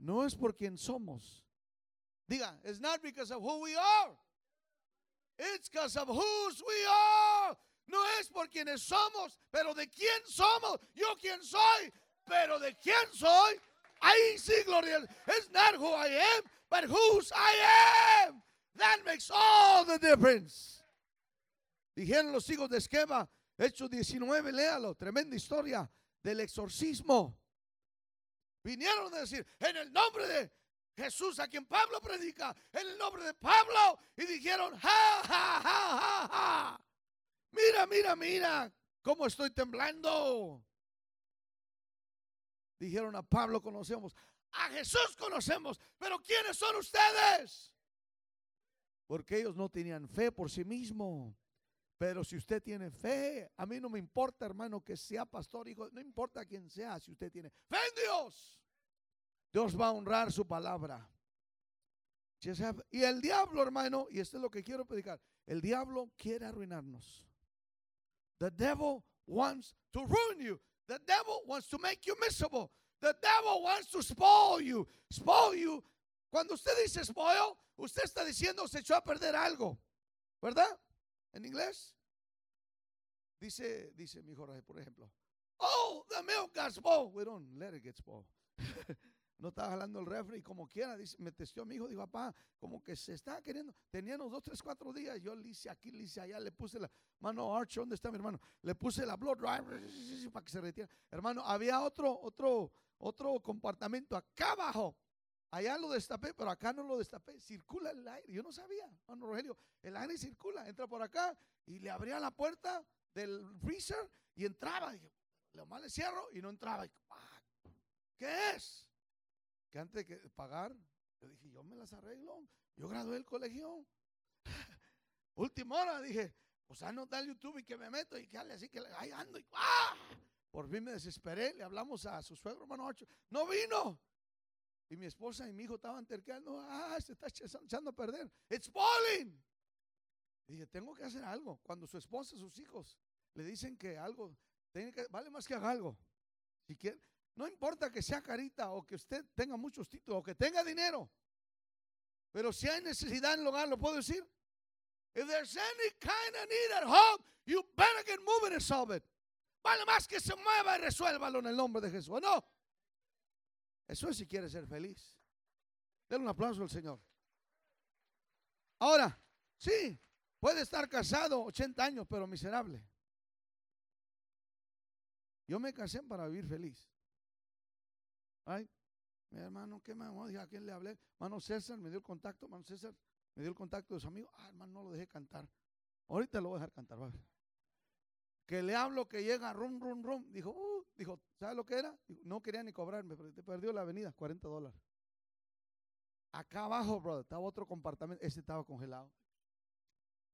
no es por quien somos. Diga, it's not because of who we are. It's because of whose we are. No es por quienes somos, pero de quién somos. Yo quién soy, pero de quién soy. Ahí sí, gloria. It's not who I am, but whose I am. That makes all the difference. Dijeron los hijos de Esquema, Hechos 19, léalo, tremenda historia del exorcismo. Vinieron a decir, en el nombre de Jesús, a quien Pablo predica, en el nombre de Pablo, y dijeron, ja, ja, ja, ja, ja. Mira, mira, mira, cómo estoy temblando. Dijeron a Pablo conocemos, a Jesús conocemos, pero ¿quiénes son ustedes? Porque ellos no tenían fe por sí mismos. Pero si usted tiene fe, a mí no me importa, hermano, que sea pastor, hijo, no importa quién sea, si usted tiene fe en Dios, Dios va a honrar su palabra. Y el diablo, hermano, y esto es lo que quiero predicar, el diablo quiere arruinarnos. The devil wants to ruin you. The devil wants to make you miserable. The devil wants to spoil you. Spoil you. Cuando usted dice spoil, usted está diciendo se echó a perder algo. ¿Verdad? En inglés. Dice, dice mi Jorge, por ejemplo. Oh, the milk got spoiled. We don't let it get spoiled. no estaba jalando el refri como quiera. Dice, me testió mi hijo, dijo, papá, como que se está queriendo. Teníamos dos, tres, cuatro días. Yo le hice aquí, le hice allá, le puse la mano Arch, ¿dónde está mi hermano? Le puse la blood drive para que se retire. Hermano, había otro, otro, otro compartimento acá abajo. Allá lo destapé, pero acá no lo destapé. Circula el aire. Yo no sabía, hermano Rogelio. El aire circula, entra por acá y le abría la puerta del freezer y entraba. Dije, lo más le cierro y no entraba. Ah, ¿Qué es? Que antes de pagar, yo dije, yo me las arreglo. Yo gradué el colegio. Última hora dije, pues anota el YouTube y que me meto y que así que ahí ando y ¡ah! Por fin me desesperé, le hablamos a su suegro, hermano Ocho. No vino. Y mi esposa y mi hijo estaban terqueando. Ah, se está echando a perder. It's falling. Dije, tengo que hacer algo. Cuando su esposa, sus hijos le dicen que algo, tiene vale más que haga algo. Si quiere, no importa que sea carita o que usted tenga muchos títulos o que tenga dinero. Pero si hay necesidad en el hogar, lo puedo decir. If there's any kind of need at home, you better get moving and solve it. Vale más que se mueva y resuélvalo en el nombre de Jesús. ¿No? Eso es si quiere ser feliz. Denle un aplauso al Señor. Ahora, sí, puede estar casado 80 años, pero miserable. Yo me casé para vivir feliz. Ay, mi hermano, ¿qué me ¿A quién le hablé? Hermano César me dio el contacto. Hermano César me dio el contacto de su amigo. Ah, hermano, no lo dejé cantar. Ahorita lo voy a dejar cantar. ¿vale? Que le hablo que llega, rum, rum, rum. Dijo, uh, dijo, ¿sabes lo que era? no quería ni cobrarme, pero te perdió la avenida, 40 dólares. Acá abajo, brother, estaba otro compartimento. Ese estaba congelado.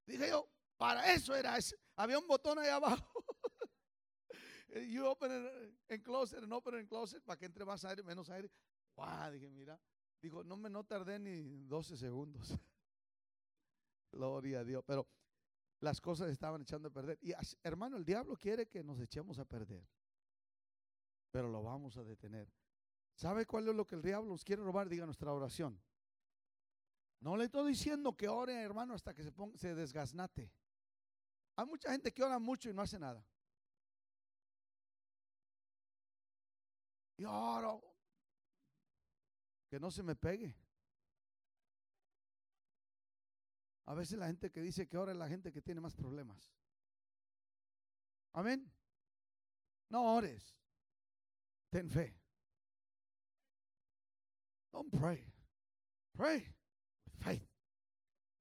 Dije yo, para eso era ese. Había un botón ahí abajo. you open it and close it and open it and close it para que entre más aire, menos aire. Wow, dije, mira. Dijo, no me no tardé ni 12 segundos. Gloria a Dios. Pero las cosas estaban echando a perder. Y hermano, el diablo quiere que nos echemos a perder. Pero lo vamos a detener. ¿Sabe cuál es lo que el diablo nos quiere robar? Diga nuestra oración. No le estoy diciendo que ore, hermano, hasta que se, ponga, se desgasnate. Hay mucha gente que ora mucho y no hace nada. Y oro. Que no se me pegue. A veces la gente que dice que ora es la gente que tiene más problemas. Amén. No ores. Ten fe. Don't pray. Pray with faith.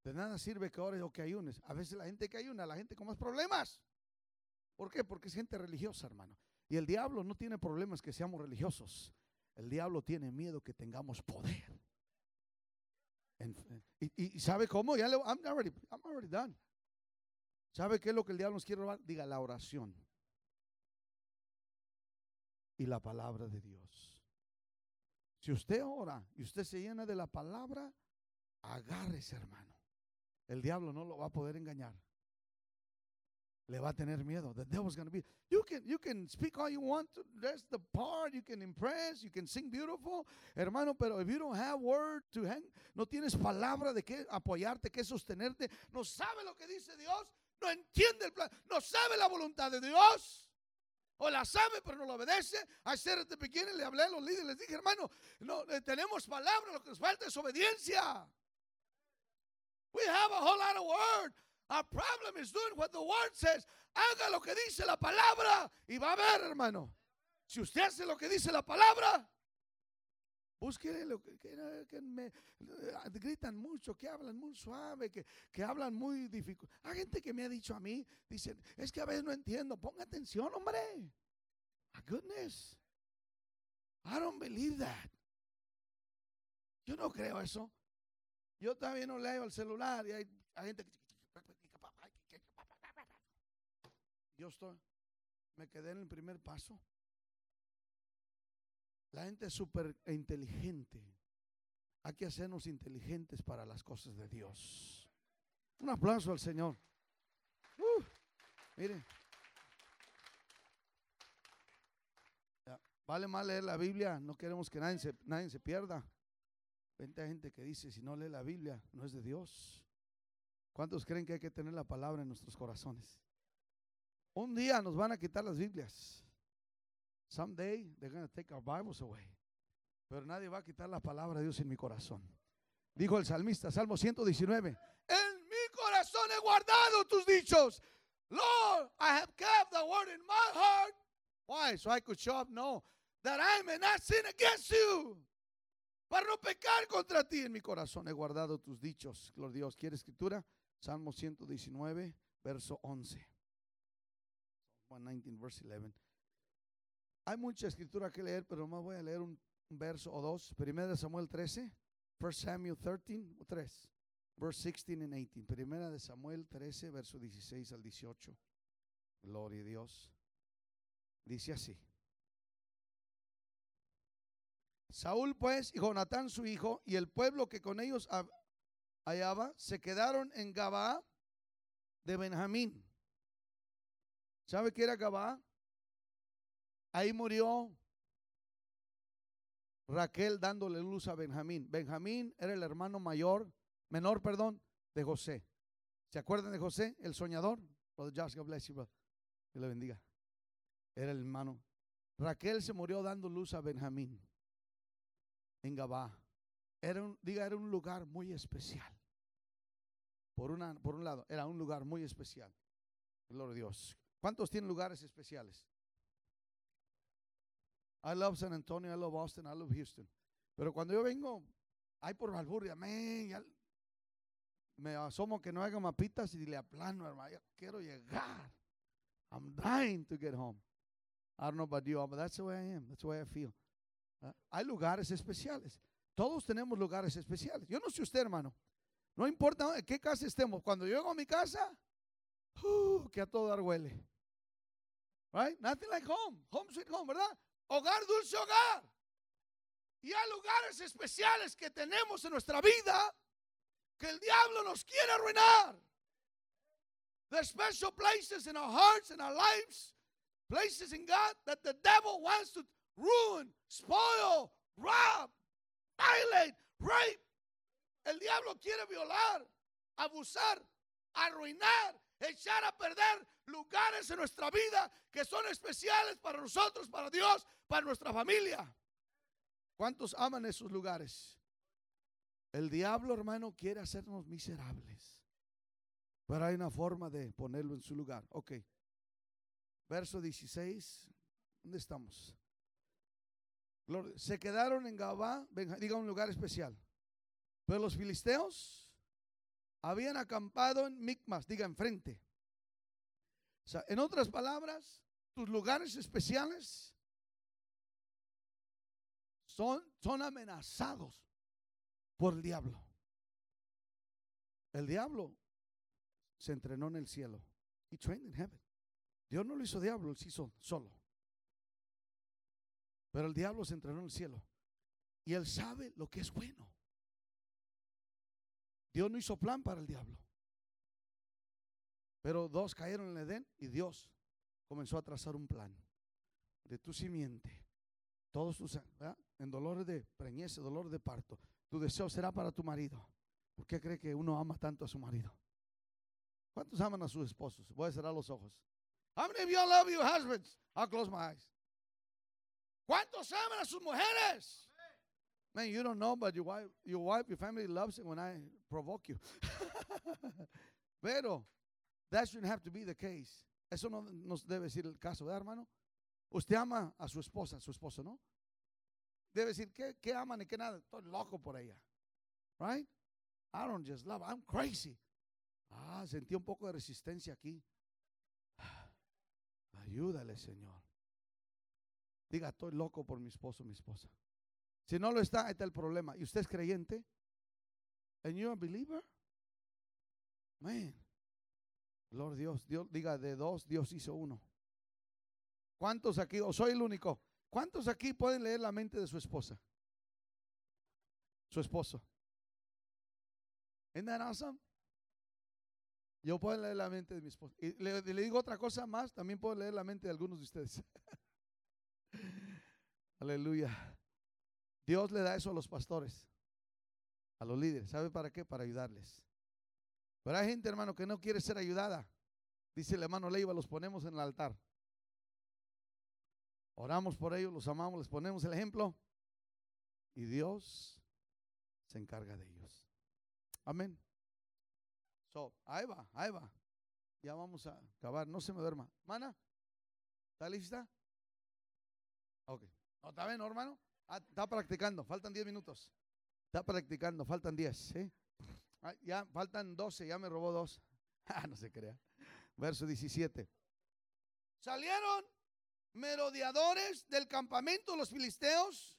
De nada sirve que ores o que ayunes. A veces la gente que ayuna, la gente con más problemas. ¿Por qué? Porque es gente religiosa, hermano. Y el diablo no tiene problemas que seamos religiosos. El diablo tiene miedo que tengamos poder. Y, sabe cómo? Ya le, I'm already, I'm already done. ¿Sabe qué es lo que el diablo nos quiere robar? Diga la oración y la palabra de Dios. Si usted ora y usted se llena de la palabra, agárrese, hermano. El diablo no lo va a poder engañar. Le va a tener miedo. The devil's going to be. You can you can speak all you want. To, that's the part. You can impress. You can sing beautiful, hermano. Pero if you don't have word to hang, no tienes palabra de qué apoyarte, qué sostenerte, no sabe lo que dice Dios, no entiende el plan, no sabe la voluntad de Dios. O la sabe, pero no lo obedece. The beginning, le hablé a los líderes, les dije, hermano, no, eh, tenemos palabra, lo que nos falta es obediencia. We have a whole lot of word. Our problem is doing what the word says. Haga lo que dice la palabra y va a ver, hermano. Si usted hace lo que dice la palabra, busque lo que me eh, gritan mucho, que hablan muy suave, que, que hablan muy difícil. Hay gente que me ha dicho a mí, dicen, es que a veces no entiendo. Ponga atención, hombre. My goodness. I don't believe that. Yo no creo eso. Yo también no leo el celular y hay, hay gente que yo estoy, me quedé en el primer paso. La gente es súper inteligente. Hay que hacernos inteligentes para las cosas de Dios. Un aplauso al Señor. Uh, mire. Vale más leer la Biblia. No queremos que nadie se, nadie se pierda. Vente hay gente que dice, si no lee la Biblia, no es de Dios. ¿Cuántos creen que hay que tener la palabra en nuestros corazones? Un día nos van a quitar las Biblias. Someday they're going to take our Bibles away. Pero nadie va a quitar la palabra de Dios en mi corazón. Dijo el salmista, Salmo 119. En mi corazón he guardado tus dichos. Lord, I have kept the word in my heart. Why? So I could show up? No. That I may not sin against you. Para no pecar contra ti en mi corazón he guardado tus dichos. Gloria a Dios. ¿Quiere escritura? Salmo 119, verso 11. 119, verse 11. Hay mucha escritura que leer, pero más voy a leer un, un verso o dos. Primera de Samuel 13, 1 Samuel 13, o 3, verse 16 and 18. Primera de Samuel 13, verso 16 al 18. Gloria a Dios. Dice así. Saúl pues y Jonatán su hijo y el pueblo que con ellos hallaba se quedaron en Gabaa de Benjamín. ¿Sabe qué era Gabaa? Ahí murió Raquel dándole luz a Benjamín. Benjamín era el hermano mayor, menor, perdón, de José. ¿Se acuerdan de José, el soñador? Brother Josh, God bless you. Que le bendiga. Era el hermano. Raquel se murió dando luz a Benjamín en Gabá. Era un, diga, era un lugar muy especial. Por, una, por un lado, era un lugar muy especial. Gloria a Dios. ¿Cuántos tienen lugares especiales? I love San Antonio, I love Austin, I love Houston. Pero cuando yo vengo, hay por ya me asomo que no haga mapitas y le aplano, hermano. Ya quiero llegar. I'm dying to get home. I don't know about you, but that's the way I am. That's the way I feel. ¿Ah? Hay lugares especiales. Todos tenemos lugares especiales. Yo no sé usted, hermano. No importa en qué casa estemos. Cuando llego a mi casa, que a todo dar huele. Right? Nothing like home. Home sweet home, ¿verdad? Hogar, dulce hogar. Y hay lugares especiales que tenemos en nuestra vida que el diablo nos quiere arruinar. There's special places in our hearts and our lives, places in God that the devil wants to ruin, spoil, rob, violate, rape. El diablo quiere violar, abusar, arruinar, echar a perder lugares en nuestra vida que son especiales para nosotros, para Dios, para nuestra familia. ¿Cuántos aman esos lugares? El diablo, hermano, quiere hacernos miserables. Pero hay una forma de ponerlo en su lugar. Ok. Verso 16. ¿Dónde estamos? Se quedaron en Gabá, diga un lugar especial. Pero los filisteos habían acampado en Micmas, diga enfrente. O sea, en otras palabras, tus lugares especiales son, son amenazados por el diablo. El diablo se entrenó en el cielo. He trained in heaven. Dios no lo hizo diablo, él se hizo solo. Pero el diablo se entrenó en el cielo. Y él sabe lo que es bueno. Dios no hizo plan para el diablo. Pero dos cayeron en Edén y Dios comenzó a trazar un plan de tu simiente. Todos tus, ¿verdad? en dolores de preñez, dolor de parto. Tu deseo será para tu marido. ¿Por qué cree que uno ama tanto a su marido? ¿Cuántos aman a sus esposos? Voy a cerrar los ojos. How many of you love your husbands? I'll close my eyes. ¿Cuántos aman a sus mujeres? Man, you don't know, but your wife, your wife, your family loves it when I provoke you. Pero that shouldn't have to be the case. Eso no nos debe decir el caso, ¿verdad, hermano? Usted ama a su esposa, a su esposo, ¿no? Debe decir, ¿qué, qué aman y qué nada? Estoy loco por ella. Right? I don't just love, I'm crazy. Ah, sentí un poco de resistencia aquí. Ayúdale, Señor. Diga, estoy loco por mi esposo, mi esposa. Si no lo está, ahí está el problema. ¿Y usted es creyente? ¿And you a believer? Man. Lord Dios, Dios, diga de dos, Dios hizo uno. ¿Cuántos aquí, o soy el único? ¿Cuántos aquí pueden leer la mente de su esposa? Su esposo. ¿Isn't that awesome? Yo puedo leer la mente de mi esposa. Y le digo otra cosa más, también puedo leer la mente de algunos de ustedes. Aleluya. Dios le da eso a los pastores, a los líderes. ¿Sabe para qué? Para ayudarles. Pero hay gente, hermano, que no quiere ser ayudada. Dice el hermano Leiva, los ponemos en el altar. Oramos por ellos, los amamos, les ponemos el ejemplo. Y Dios se encarga de ellos. Amén. So, ahí va, ahí va. Ya vamos a acabar. No se me duerma. Mana, ¿está lista? Ok. ¿No está bien, hermano? Ah, está practicando. Faltan 10 minutos. Está practicando. Faltan 10. ¿sí? Ah, ya faltan 12. Ya me robó dos. Ah, no se crea. Verso 17. Salieron merodeadores del campamento de los filisteos.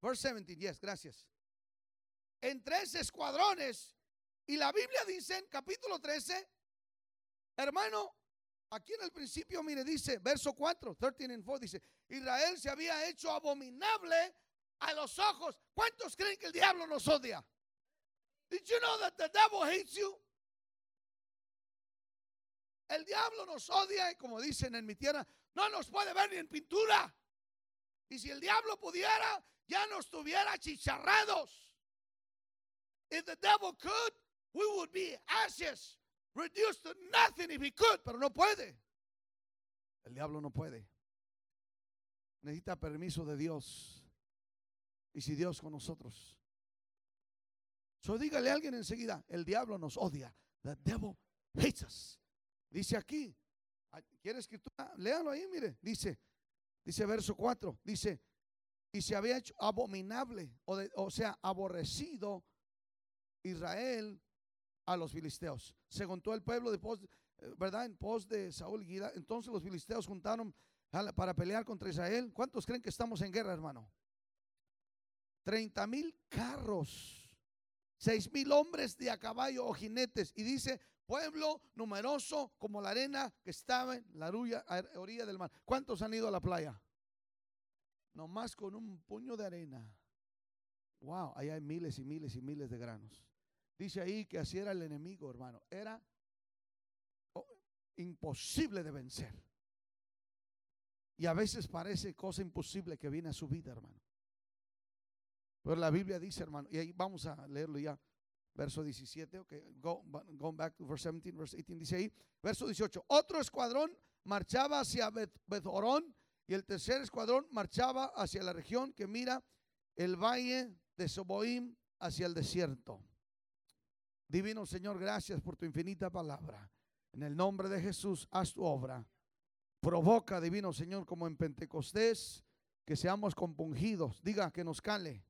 Verse 17. Yes, gracias. En tres escuadrones. Y la Biblia dice en capítulo 13, hermano, aquí en el principio, mire, dice, verso 4, 13 and 4, dice, Israel se había hecho abominable a los ojos. ¿Cuántos creen que el diablo nos odia? Did you know that the devil hates you? El diablo nos odia y como dicen en mi tierra, no nos puede ver ni en pintura. Y si el diablo pudiera, ya nos tuviera chicharrados. If the devil could, we would be ashes, reduced to nothing if he could, pero no puede. El diablo no puede. Necesita permiso de Dios. Y si Dios con nosotros. So dígale a alguien enseguida, el diablo nos odia. The devil hates us. Dice aquí, ¿quiere escritura? Léalo ahí, mire. Dice, dice verso 4, dice, y se había hecho abominable, o, o sea, aborrecido Israel a los filisteos. Se juntó el pueblo de pos, ¿verdad? En pos de Saúl y. Entonces los filisteos juntaron para pelear contra Israel. ¿Cuántos creen que estamos en guerra, hermano? 30 mil carros, seis mil hombres de a caballo o jinetes. Y dice, pueblo numeroso como la arena que estaba en la orilla, del mar. ¿Cuántos han ido a la playa? Nomás con un puño de arena. Wow, ahí hay miles y miles y miles de granos. Dice ahí que así era el enemigo, hermano. Era imposible de vencer. Y a veces parece cosa imposible que viene a su vida, hermano. Pero la Biblia dice, hermano, y ahí vamos a leerlo ya, verso 17, ok, go, going back to verse 17, verse 18, dice ahí, verso 18, otro escuadrón marchaba hacia Bethorón y el tercer escuadrón marchaba hacia la región que mira el valle de Soboim hacia el desierto. Divino Señor, gracias por tu infinita palabra. En el nombre de Jesús, haz tu obra. Provoca, divino Señor, como en Pentecostés, que seamos compungidos. Diga que nos cale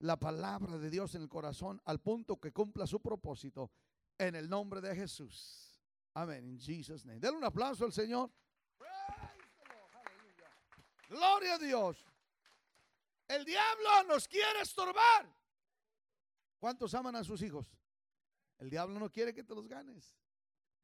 la palabra de Dios en el corazón al punto que cumpla su propósito. En el nombre de Jesús. Amén. En Jesus' name. Denle un aplauso al Señor. Gloria a Dios. El diablo nos quiere estorbar. ¿Cuántos aman a sus hijos? El diablo no quiere que te los ganes.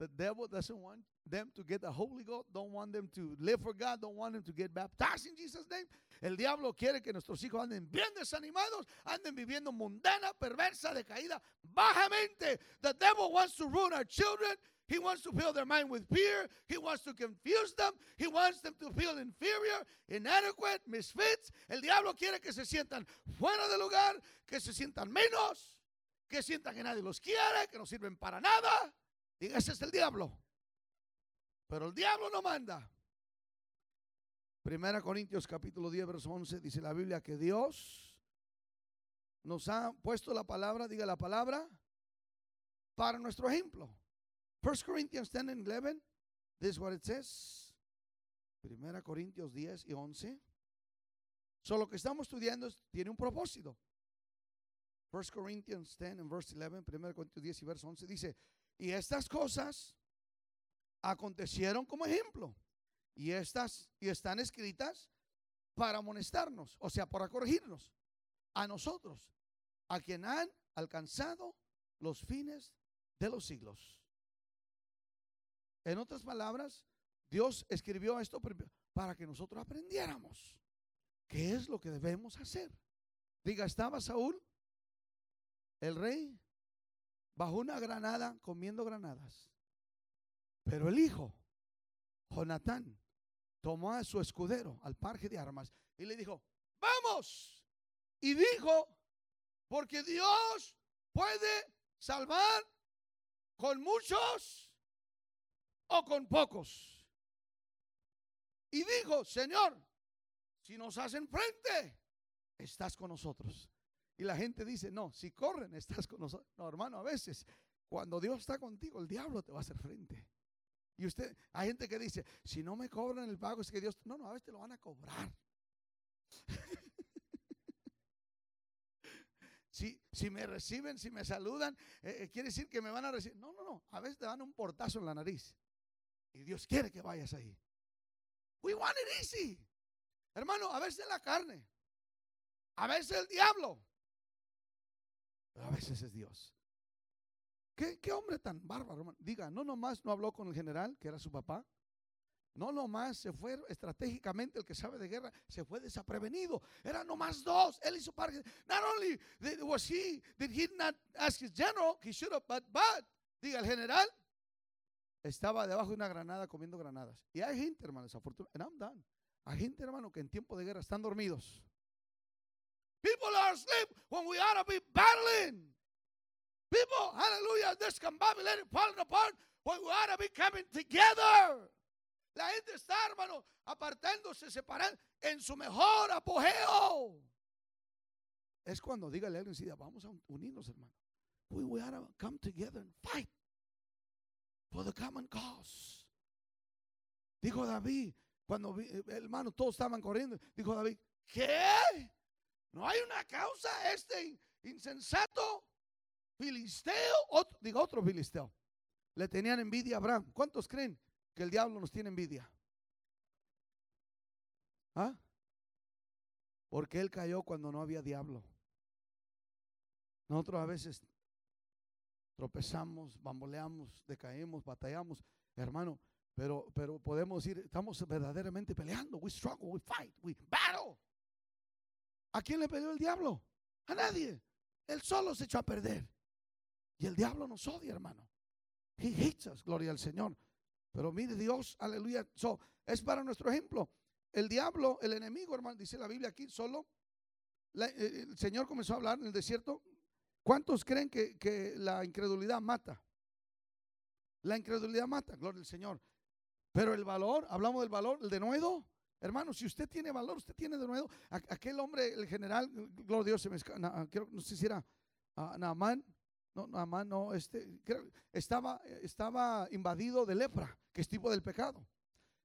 The devil doesn't want them to get the Holy Ghost, don't want them to live for God, don't want them to get baptized in Jesus' name. El diablo quiere que nuestros hijos anden bien desanimados, anden viviendo mundana, perversa, decaída, bajamente. The devil wants to ruin our children. He wants to fill their mind with fear. He wants to confuse them. He wants them to feel inferior, inadequate, misfits. El diablo quiere que se sientan fuera de lugar, que se sientan menos, que sientan que nadie los quiere, que no sirven para nada. Diga, ese es el diablo. Pero el diablo no manda. Primera Corintios capítulo 10, verso 11, dice la Biblia que Dios nos ha puesto la palabra, diga la palabra, para nuestro ejemplo. 1 Corinthians 10 and 11, this is what it says. Primera Corintios 10 y 11. Solo que estamos estudiando tiene un propósito. 1 Corinthians 10 and verse 11, 1 Corintios 10 y verso 11 dice, y estas cosas acontecieron como ejemplo. Y estas y están escritas para amonestarnos, o sea, para corregirnos a nosotros, a quien han alcanzado los fines de los siglos. En otras palabras, Dios escribió esto para que nosotros aprendiéramos qué es lo que debemos hacer. Diga, estaba Saúl, el rey, bajo una granada comiendo granadas. Pero el hijo, Jonatán, tomó a su escudero, al parque de armas, y le dijo, vamos. Y dijo, porque Dios puede salvar con muchos o con pocos. Y dijo, Señor, si nos hacen frente, estás con nosotros. Y la gente dice, no, si corren, estás con nosotros. No, hermano, a veces, cuando Dios está contigo, el diablo te va a hacer frente. Y usted, hay gente que dice, si no me cobran el pago es que Dios, no, no, a veces te lo van a cobrar. si, si me reciben, si me saludan, eh, eh, quiere decir que me van a recibir. No, no, no, a veces te dan un portazo en la nariz. Y Dios quiere que vayas ahí. We want it easy. Hermano, a veces la carne, a veces el diablo, a veces es Dios. ¿Qué, hombre tan bárbaro, Diga, no nomás no habló con el general, que era su papá. No nomás se fue estratégicamente, el que sabe de guerra, se fue desaprevenido. Eran nomás dos. Él hizo parte. Not only was he, did he not ask his general, he should have, but, but, diga, el general estaba debajo de una granada comiendo granadas. Y hay gente, hermano, desafortunadamente. Hay gente, hermano, que en tiempo de guerra están dormidos. People are asleep when we ought to be battling. People, hallelujah, discombobulated, falling apart, when we ought to be coming together. La gente está, hermano, apartándose, separando en su mejor apogeo. Es cuando dígale a alguien, vamos a unirnos, hermano. We, we ought to come together and fight for the common cause. Dijo David, cuando eh, hermano todos estaban corriendo, dijo David, ¿qué? ¿No hay una causa este insensato? Filisteo, otro, diga otro filisteo. Le tenían envidia a Abraham. ¿Cuántos creen que el diablo nos tiene envidia? ¿Ah? Porque él cayó cuando no había diablo. Nosotros a veces tropezamos, bamboleamos, decaemos, batallamos, hermano, pero, pero podemos decir, estamos verdaderamente peleando. We struggle, we fight, we battle. ¿A quién le peleó el diablo? A nadie. Él solo se echó a perder. Y el diablo nos odia, hermano. He hates us, gloria al Señor. Pero mire Dios, aleluya. So, es para nuestro ejemplo. El diablo, el enemigo, hermano, dice la Biblia aquí, solo eh, el Señor comenzó a hablar en el desierto. ¿Cuántos creen que, que la incredulidad mata? La incredulidad mata, gloria al Señor. Pero el valor, hablamos del valor, el denuedo. Hermano, si usted tiene valor, usted tiene denuedo. Aquel hombre, el general, gloria a Dios, se me, no sé si era uh, Naamán, no, nada más no, este, estaba, estaba invadido de lepra, que es tipo del pecado.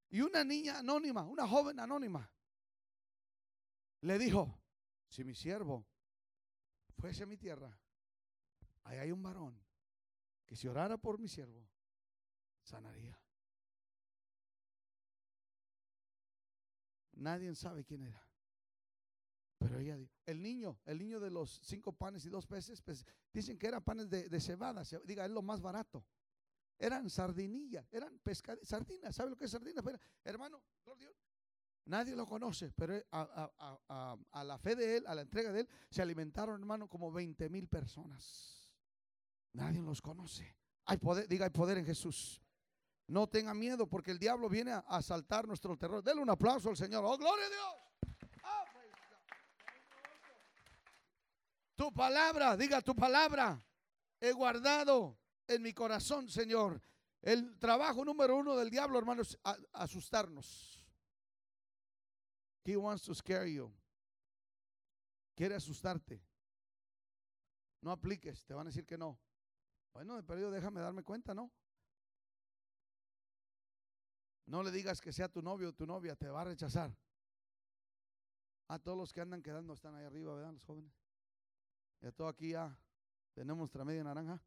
Y una niña anónima, una joven anónima, le dijo, si mi siervo fuese a mi tierra, ahí hay un varón que si orara por mi siervo, sanaría. Nadie sabe quién era. Pero ella, el niño, el niño de los cinco panes y dos peces, pues dicen que eran panes de, cebada, diga, es lo más barato. Eran sardinillas, eran pescadillas, sardinas, ¿sabe lo que es sardinas? hermano, Nadie lo conoce, pero a, a- a- a- a la fe de él, a la entrega de él, se alimentaron, hermano, como 20 mil personas. Nadie los conoce. Hay poder, diga, hay poder en Jesús. No tenga miedo porque el diablo viene a asaltar nuestro terror. Dele un aplauso al Señor. Oh, gloria a Dios. Ah, praise God. Tu palabra, diga tu palabra. He guardado en mi corazón, Señor. El trabajo número uno del diablo, hermano, es a- asustarnos. He wants to scare you. Quiere asustarte. No apliques, te van a decir que no. Bueno, de perdido déjame darme cuenta, ¿no? No le digas que sea tu novio o tu novia, te va a rechazar. A todos los que andan quedando están ahí arriba, ¿verdad? Los jóvenes. Y a todo aquí ya tenemos nuestra media naranja.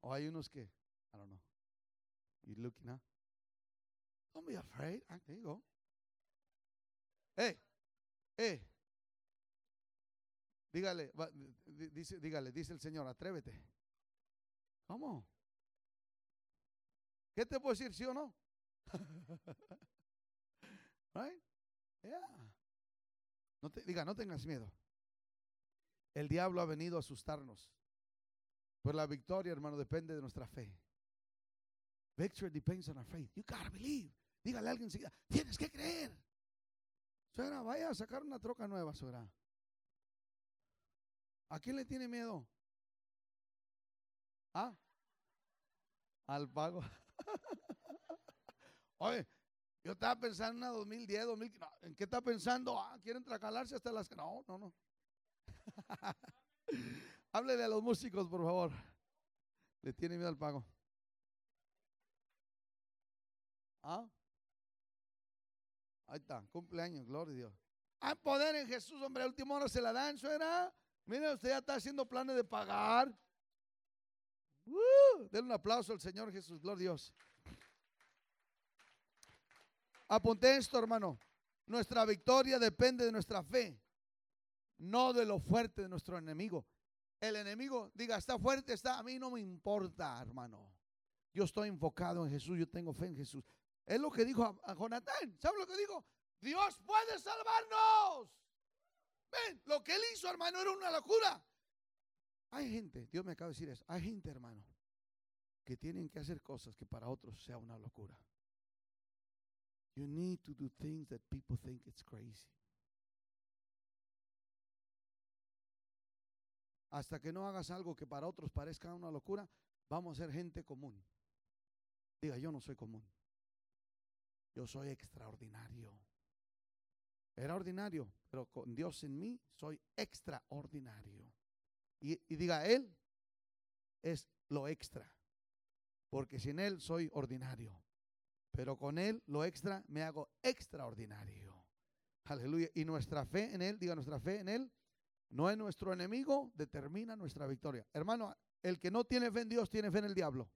O hay unos que, I don't know. You looking, huh? Don't be afraid. Ah, there you go. Hey, hey. Dígale, dice, dígale, dice el Señor, atrévete. ¿Cómo? ¿Qué te puedo decir, sí o no? right? Yeah. No te, diga, no tengas miedo. El diablo ha venido a asustarnos. Pero la victoria, hermano, depende de nuestra fe. Victory depends on our faith. You gotta believe. Dígale a alguien enseguida, tienes que creer. Suegra, vaya a sacar una troca nueva, suegra. ¿A quién le tiene miedo? ¿Ah? Al pago. Oye, yo estaba pensando en una 2010, 2000. no, ¿En qué está pensando? Ah, quieren tracalarse hasta las. No, no, no. Háblele a los músicos, por favor. Le tiene miedo al pago. ¿Ah? Ahí está, cumpleaños, gloria a Dios. Hay poder en Jesús, hombre. A última hora se la dan, suena. Mire, usted ya está haciendo planes de pagar. Uh, denle un aplauso al Señor Jesús, gloria a Dios. Apunté esto, hermano. Nuestra victoria depende de nuestra fe, no de lo fuerte de nuestro enemigo. El enemigo, diga, está fuerte, está, a mí no me importa, hermano. Yo estoy enfocado en Jesús, yo tengo fe en Jesús. Es lo que dijo a, a Jonatán. ¿Sabe lo que dijo? Dios puede salvarnos. Ven, lo que él hizo, hermano, era una locura. Hay gente, Dios me acaba de decir eso. Hay gente, hermano, que tienen que hacer cosas que para otros sea una locura. You need to do things that people think it's crazy. Hasta que no hagas algo que para otros parezca una locura, vamos a ser gente común. Diga, yo no soy común. Yo soy extraordinario. Era ordinario, pero con Dios en mí soy extraordinario. Y, diga, Él es lo extra. Porque sin Él soy ordinario. Pero con Él, lo extra, me hago extraordinario. Aleluya. Y nuestra fe en Él, diga nuestra fe en Él, no es nuestro enemigo, determina nuestra victoria. Hermano, el que no tiene fe en Dios, tiene fe en el diablo.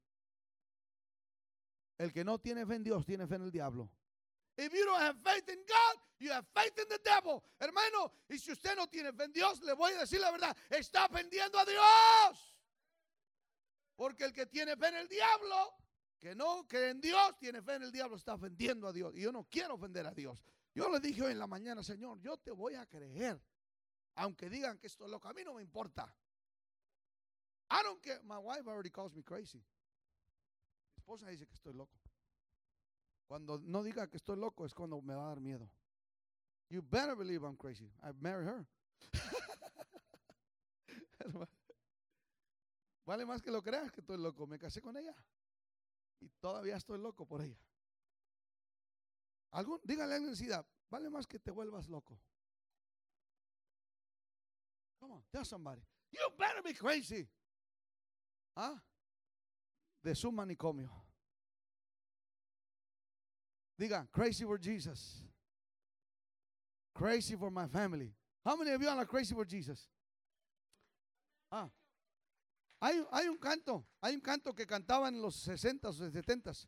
El que no tiene fe en Dios, tiene fe en el diablo. If you don't have faith in God, you have faith in the devil. Hermano, y si usted no tiene fe en Dios, le voy a decir la verdad, está ofendiendo a Dios. Porque el que tiene fe en el diablo, que no cree en Dios, tiene fe en el diablo, está ofendiendo a Dios. Y yo no quiero ofender a Dios. Yo le dije hoy en la mañana, Señor, yo te voy a creer. Aunque digan que estoy loco, a mí no me importa. I don't care. My wife already calls me crazy. Mi esposa dice que estoy loco. Cuando no diga que estoy loco es cuando me va a dar miedo. You better believe I'm crazy. I married her. vale más que lo creas que estoy loco. Me casé con ella. Y todavía estoy loco por ella. ¿Algún, dígale a alguien vale más que te vuelvas loco. Come on, tell somebody. You better be crazy. ¿Ah? De su manicomio. Diga, crazy for Jesus. Crazy for my family. How many of you are crazy for Jesus? Ah. Hay, hay un canto, hay un canto que cantaban en los 60s o 70s.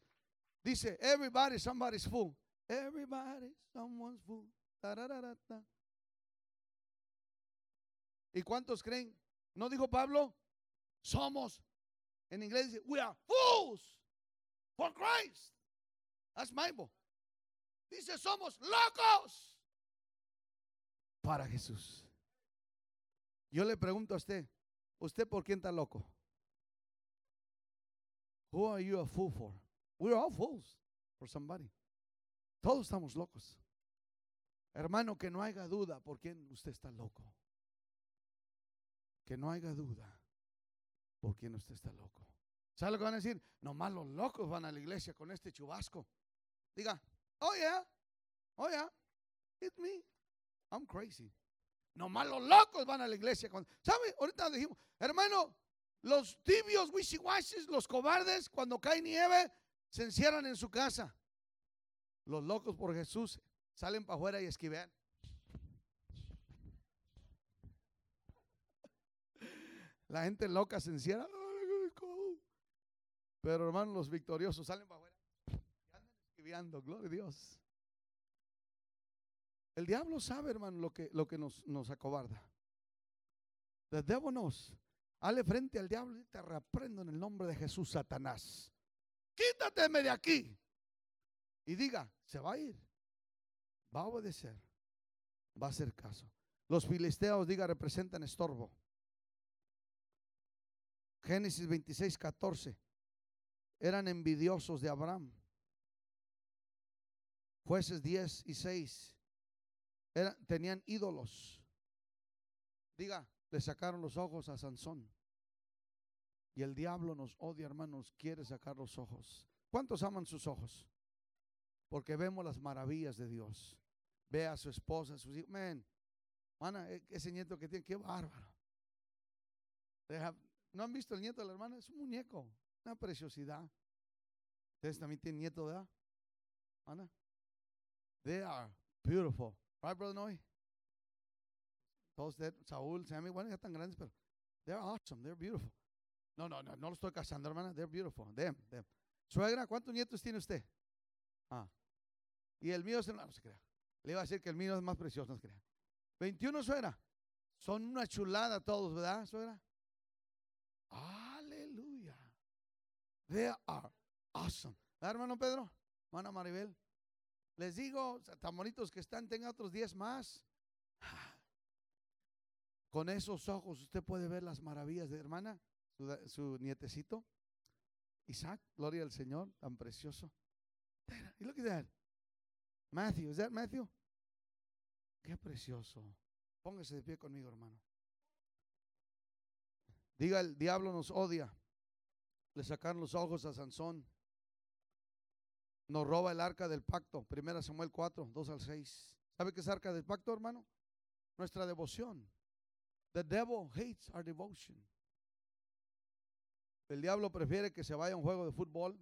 Dice, everybody, somebody's fool. Everybody, someone's fool. Tarararata. ¿Y cuántos creen? ¿No dijo Pablo? Somos. En inglés dice, we are fools for Christ. That's Bible. Dice, somos locos para Jesús. Yo le pregunto a usted, ¿usted por quién está loco? Who are you a fool for? We're all fools for somebody. Todos estamos locos. Hermano, que no haya duda por quién usted está loco. Que no haya duda por quién usted está loco. ¿Sabe lo que van a decir? Nomás los locos van a la iglesia con este chubasco. Diga, oh yeah, oh yeah, it's me. I'm crazy. Nomás los locos van a la iglesia. Con, ¿Sabe? Ahorita dijimos, hermano, los tibios, wishiwashis, los cobardes, cuando cae nieve, se encierran en su casa. Los locos por Jesús salen para afuera y esquivean. La gente loca se encierra. Pero hermano, los victoriosos salen para afuera y andan esquiveando. Gloria a Dios. El diablo sabe, hermano, lo que, lo que nos, nos acobarda. Knows. Hale frente al diablo y te reprendo en el nombre de Jesús, Satanás. Quítateme de aquí. Y diga, se va a ir. Va a obedecer. Va a hacer caso. Los filisteos, diga, representan estorbo. Génesis 26, 14. Eran envidiosos de Abraham. Jueces 10 y 6. tenían ídolos. Diga, le sacaron los ojos a Sansón. Y el diablo nos odia, hermanos, quiere sacar los ojos. ¿Cuántos aman sus ojos? Porque vemos las maravillas de Dios. Ve a su esposa, a sus hijos. Man, e, ese nieto que tiene, qué bárbaro. ¿No han visto el nieto de la hermana? Es un muñeco, una preciosidad. Ustedes también tienen nieto, ¿verdad? Ana. They are beautiful. Right, brother Noy? Todos de Saúl, Sammy, bueno, ya están grandes, pero they're awesome, they're beautiful. No, no, no, no lo estoy casando, hermana. They're beautiful. Them, them. Suegra, ¿cuántos nietos tiene usted? Ah. Y el mío es, no, no se crea. Le iba a decir que el mío es más precioso, no se crea. 21, suegra. Son una chulada todos, ¿verdad, suegra? Aleluya. They are awesome. ¿Verdad, hermano Pedro? Hermana Maribel. Les digo, tan bonitos que están, tenga otros 10 más. Con esos ojos usted puede ver las maravillas de hermana su, nietecito, Isaac, gloria al Señor, tan precioso. Look at that. Matthew, ¿es that Matthew? Qué precioso. Póngase de pie conmigo, hermano. Diga, el diablo nos odia. Le sacaron los ojos a Sansón. Nos roba el arca del pacto. Primera Samuel 4, 2 al 6. ¿Sabe qué es arca del pacto, hermano? Nuestra devoción. The devil hates our devotion. El diablo prefiere que se vaya a un juego de fútbol.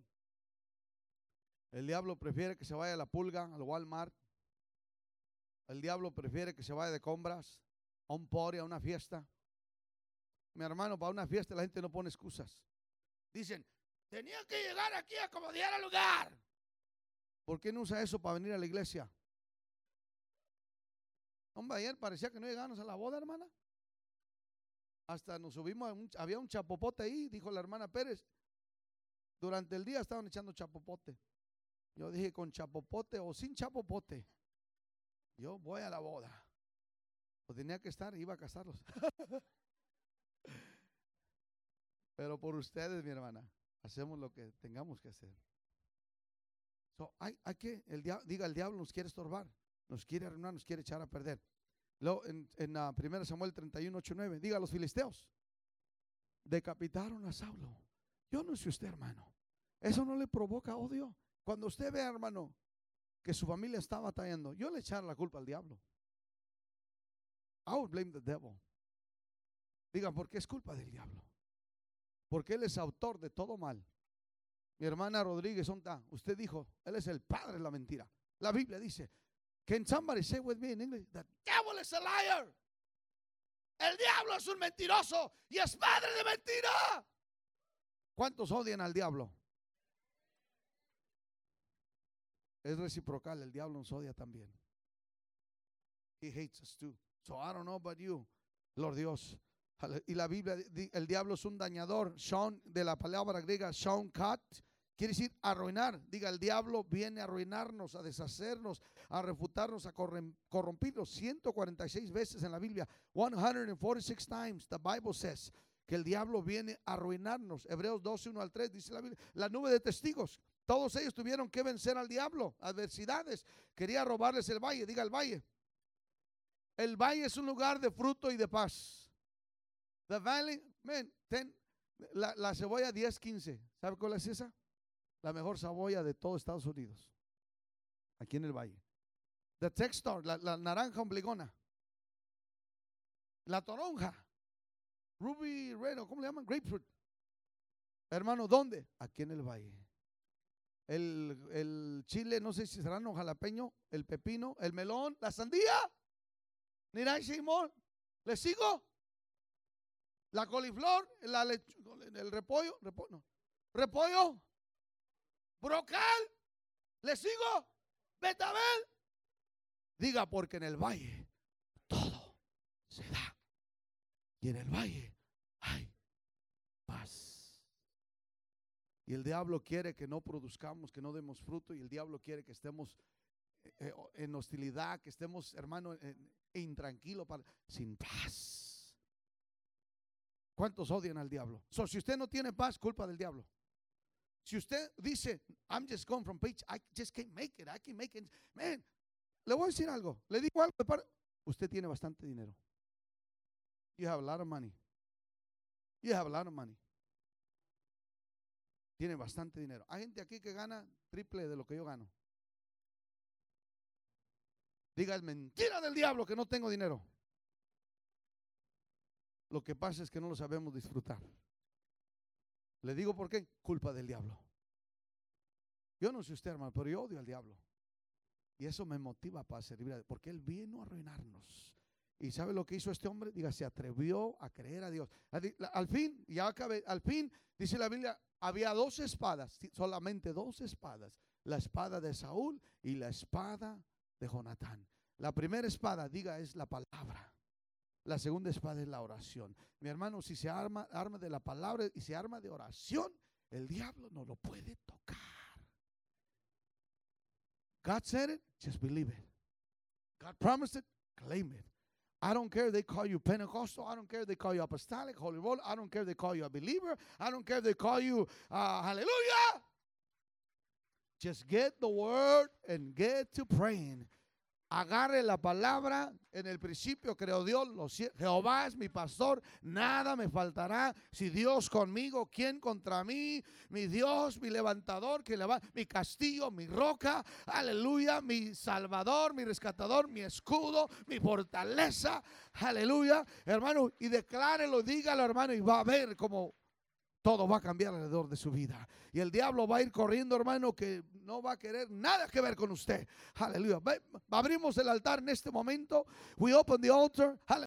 El diablo prefiere que se vaya a la pulga, al Walmart. El diablo prefiere que se vaya de compras, a un pori, a una fiesta. Mi hermano, para una fiesta la gente no pone excusas. Dicen, tenía que llegar aquí a acomodar el lugar. ¿Por qué no usa eso para venir a la iglesia? Hombre, ayer parecía que no llegamos a la boda, hermana. Hasta nos subimos, había un chapopote ahí, dijo la hermana Pérez. Durante el día estaban echando chapopote. Yo dije, con chapopote o sin chapopote, yo voy a la boda. O tenía que estar, iba a casarlos. Pero por ustedes, mi hermana, hacemos lo que tengamos que hacer. hay, hay, que, el diga, el diablo nos quiere estorbar, nos quiere arruinar, nos quiere echar a perder en, en 1 Samuel 31, 8, 9, diga los filisteos, decapitaron a Saulo. Yo no sé usted, hermano. Eso no le provoca odio. Cuando usted ve, hermano, que su familia está batallando, yo le echar la culpa al diablo. I would blame the devil. Digan, porque es culpa del diablo. Porque él es autor de todo mal. Mi hermana Rodríguez, usted dijo, él es el padre de la mentira. La Biblia dice, Can somebody say with me in English? The devil is a liar. El diablo es un mentiroso y es padre de mentira. ¿Cuántos odian al diablo? Es reciprocal, el diablo nos odia también. He hates us too. So I don't know about you, Lord Dios. Y la Biblia, el diablo es un dañador. Sean, de la palabra griega, Sean cut, quiere decir arruinar. Diga, el diablo viene a arruinarnos, a deshacernos, a refutarnos, a corrompirnos. 146 veces en la Biblia, 146 times, the Bible says que el diablo viene a arruinarnos. Hebreos 12, 1 al 3 dice la Biblia, la nube de testigos. Todos ellos tuvieron que vencer al diablo, adversidades. Quería robarles el valle, diga el valle. El valle es un lugar de fruto y de paz. The valley, man, la, la cebolla 10, 15. ¿Sabe cuál es esa? La mejor cebolla de todo Estados Unidos. Aquí en el valle. The texture, la, la naranja ombligona. La toronja. Ruby Red, ¿cómo le llaman? Grapefruit. Hermano, ¿dónde? Aquí en el valle. El, el chile, no sé si será un jalapeño, el pepino, el melón, la sandía. Mira, Simón, ¿le sigo? La coliflor, la el repollo, repollo, repollo, brocal, ¿le sigo? Betabel. Diga, porque en el valle todo se da. Y en el valle hay paz. Y el diablo quiere que no produzcamos, que no demos fruto. Y el diablo quiere que estemos eh, eh, en hostilidad, que estemos, hermano, intranquilo, sin paz. ¿Cuántos odian al diablo? So, si usted no tiene paz, culpa del diablo. Si usted dice, I'm just going from page, I just can't make it, I can't make it. Man, le voy a decir algo. Le digo algo. Usted tiene bastante dinero. You have a lot of money. You have a lot of money. Tiene bastante dinero. Hay gente aquí que gana triple de lo que yo gano. Diga, es mentira del diablo que no tengo dinero. Lo que pasa es que no lo sabemos disfrutar. Le digo por qué, culpa del diablo. Yo no sé usted, hermano, pero yo odio al diablo. Y eso me motiva para servir, porque él vino a arruinarnos. ¿Y sabe lo que hizo este hombre? Diga, se atrevió a creer a Dios. Al fin, ya acabé, al fin, dice la Biblia, había dos espadas, solamente dos espadas. La espada de Saúl y la espada de Jonatán. La primera espada, diga, es la palabra. La segunda espada es la oración. Mi hermano, si se arma, arma de la palabra y se arma de oración, el diablo no lo puede tocar. God said it, just believe it. God promised it, claim it. I don't care if they call you Pentecostal. I don't care if they call you apostolic, holy roll. I don't care if they call you a believer. I don't care if they call you uh, hallelujah. Just get the word and get to praying. Agarre la palabra. En el principio creo Dios, Jehová es mi pastor, nada me faltará. Si Dios conmigo, ¿quién contra mí? Mi Dios, mi levantador, que va mi castillo, mi roca, aleluya, mi salvador, mi rescatador, mi escudo, mi fortaleza, aleluya, hermano. Y declárelo, dígalo, hermano, y va a ver como todo va a cambiar alrededor de su vida. Y el diablo va a ir corriendo, hermano, que no va a querer nada que ver con usted. Aleluya. Abrimos el altar en este momento. We open the altar.